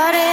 started.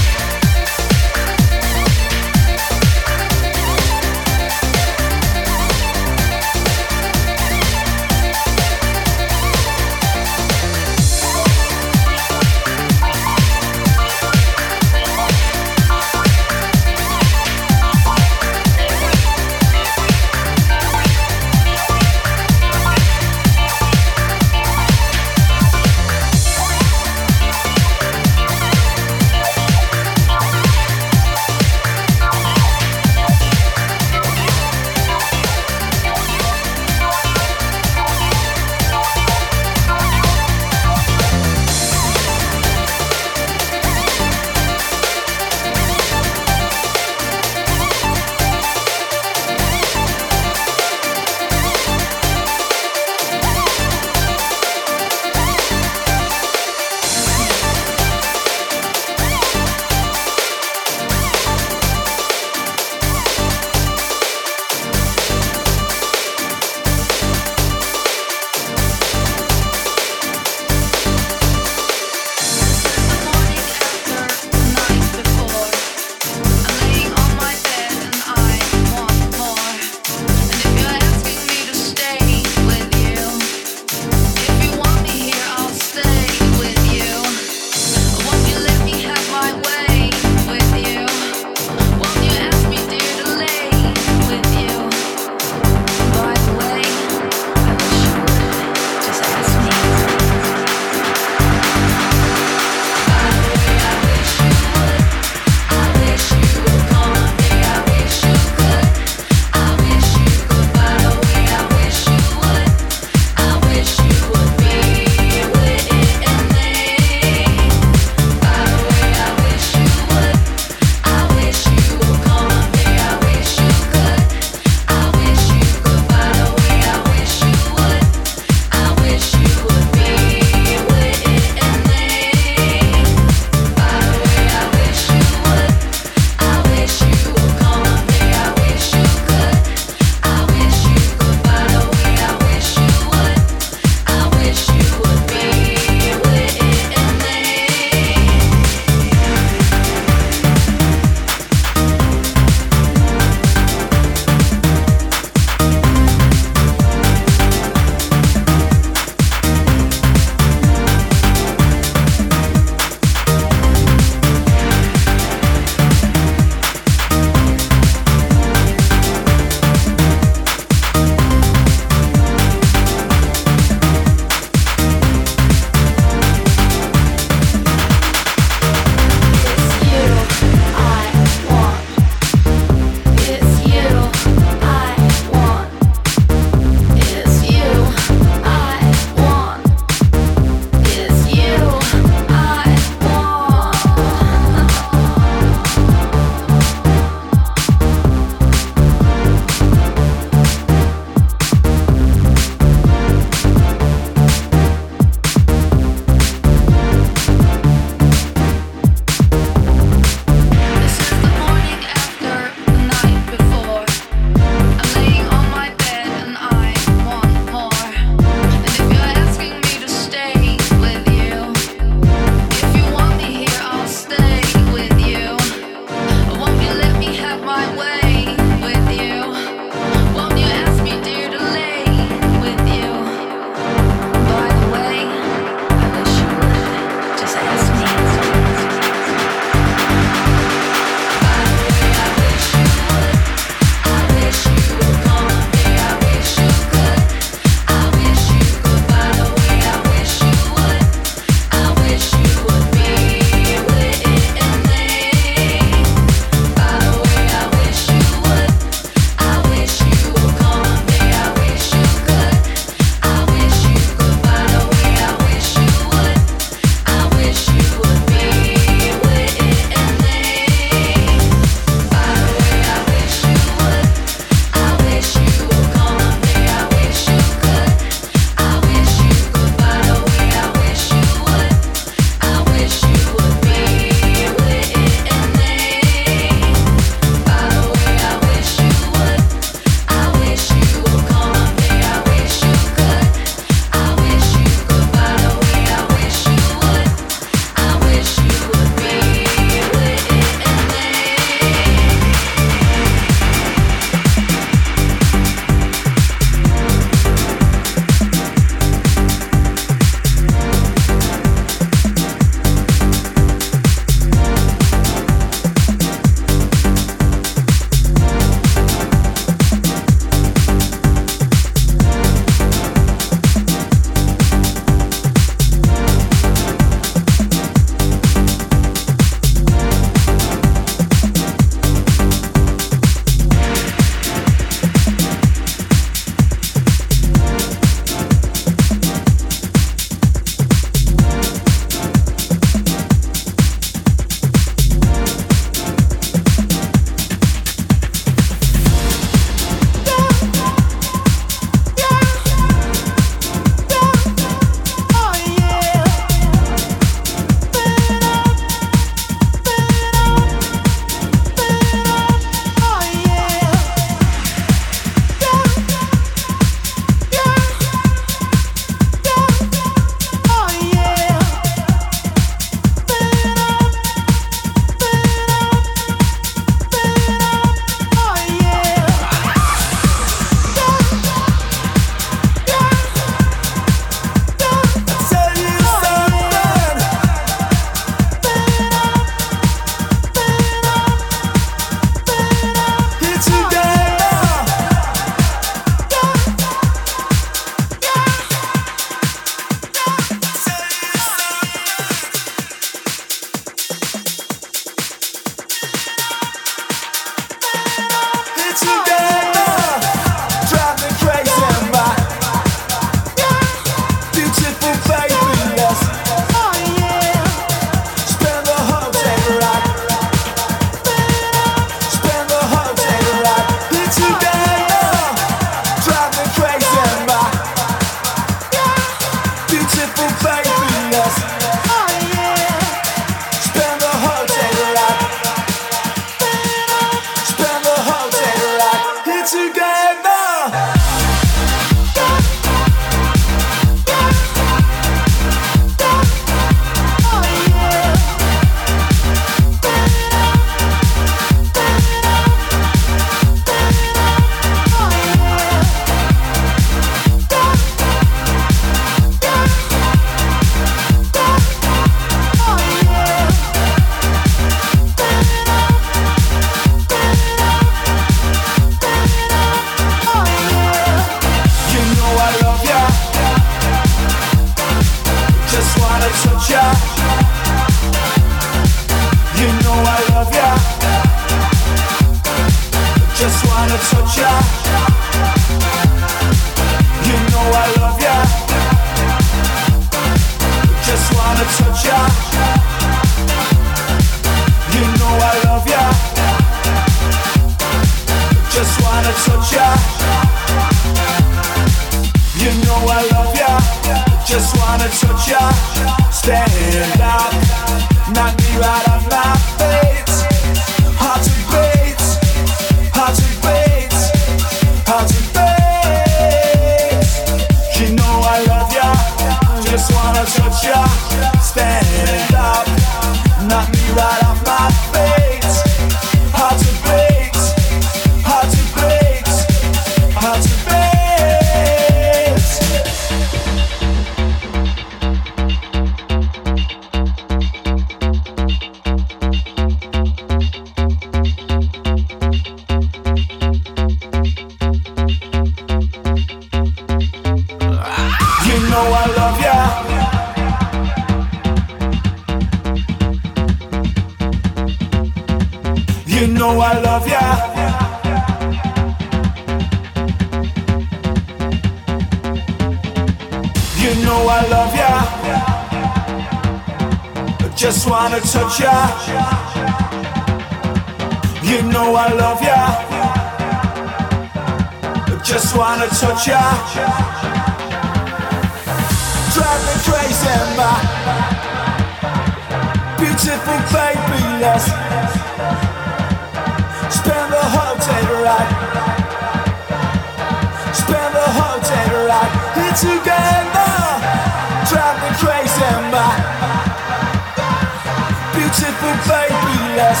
beautiful baby, let's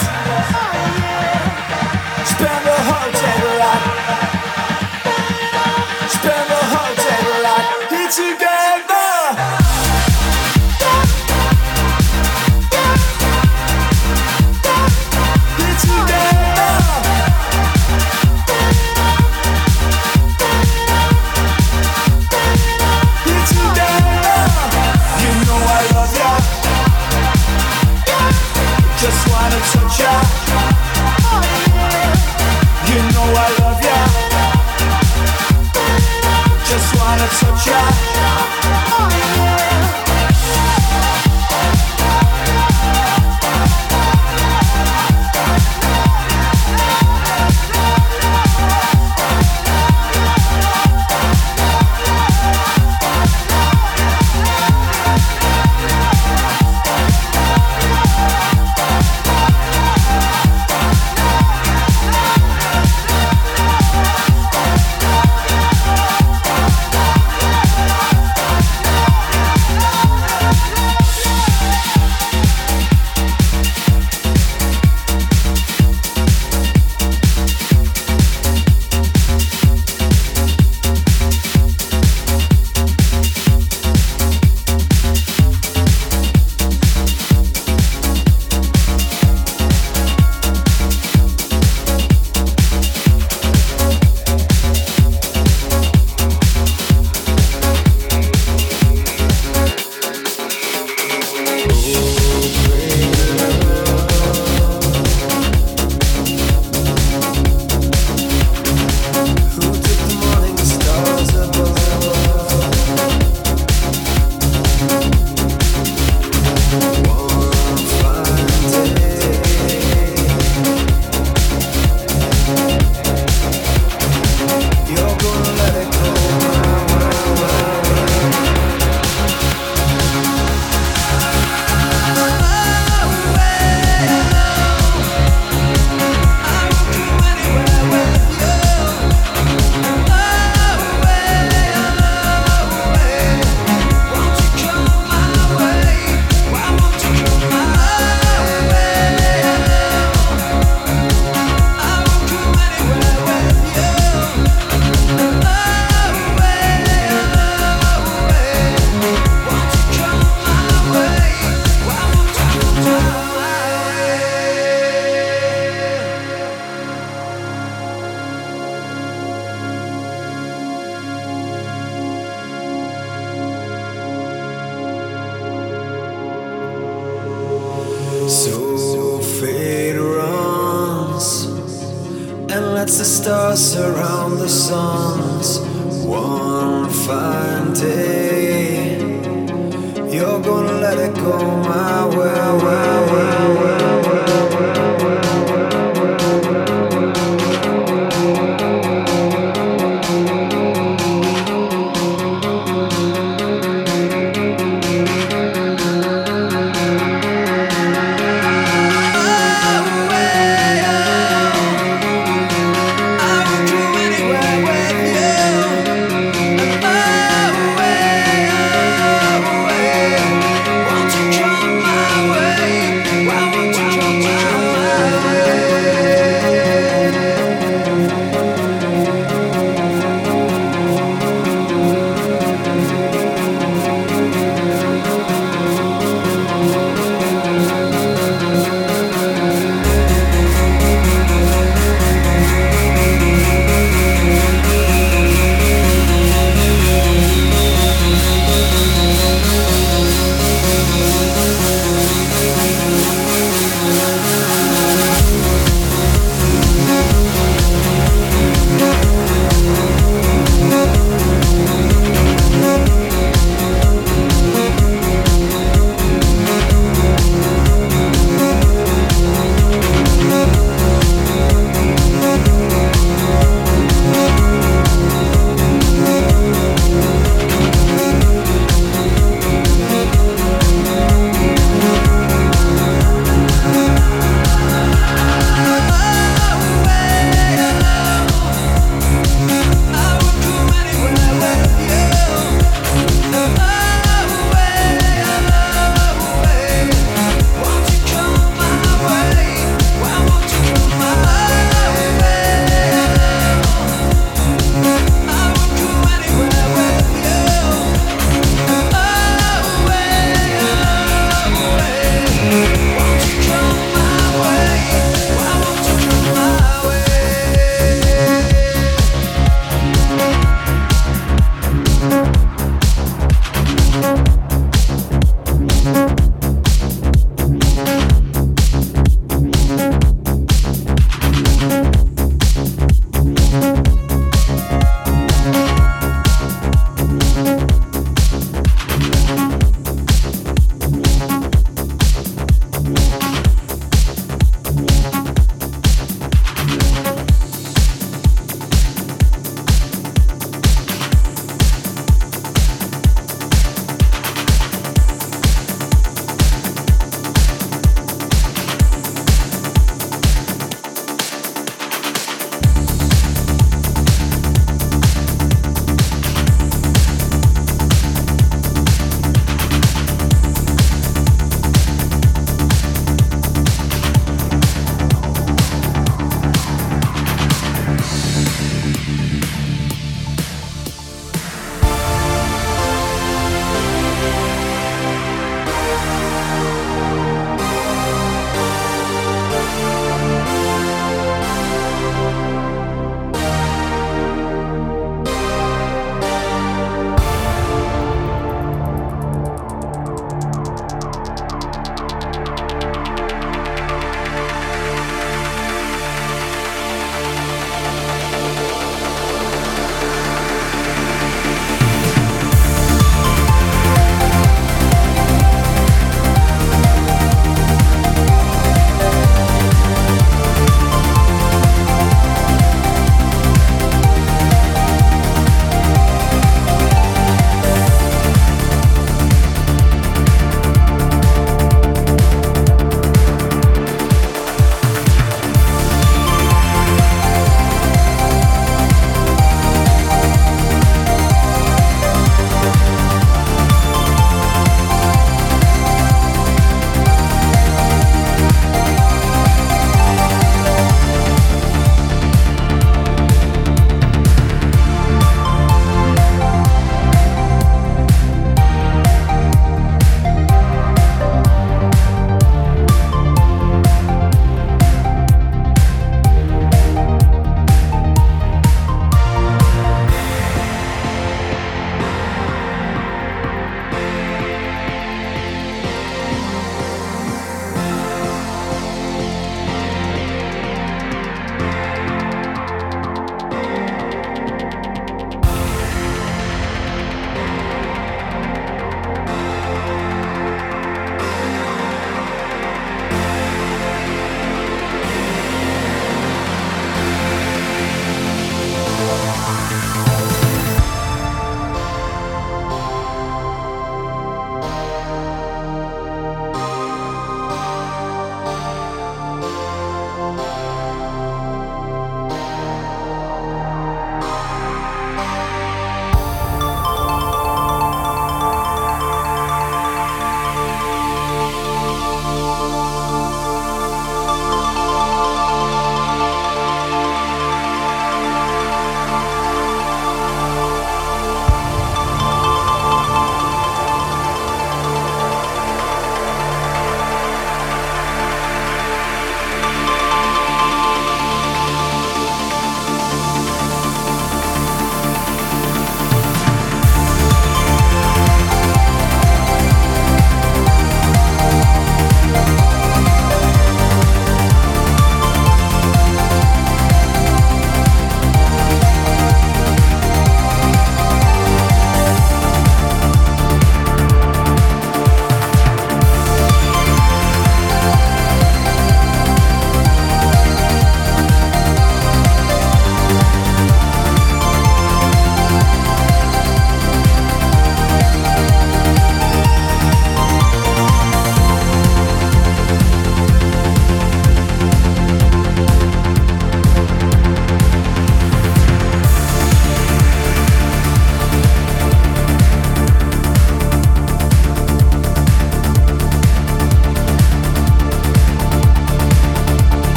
spend the whole day right. Spend the whole day right here together. gonna touch ya.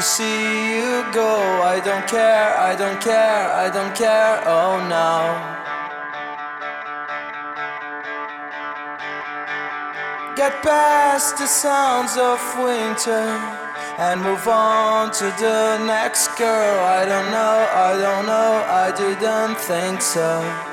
To see you go. I don't care, I don't care, I don't care. Oh no. Get past the sounds of winter and move on to the next girl. I don't know, I don't know, I didn't think so.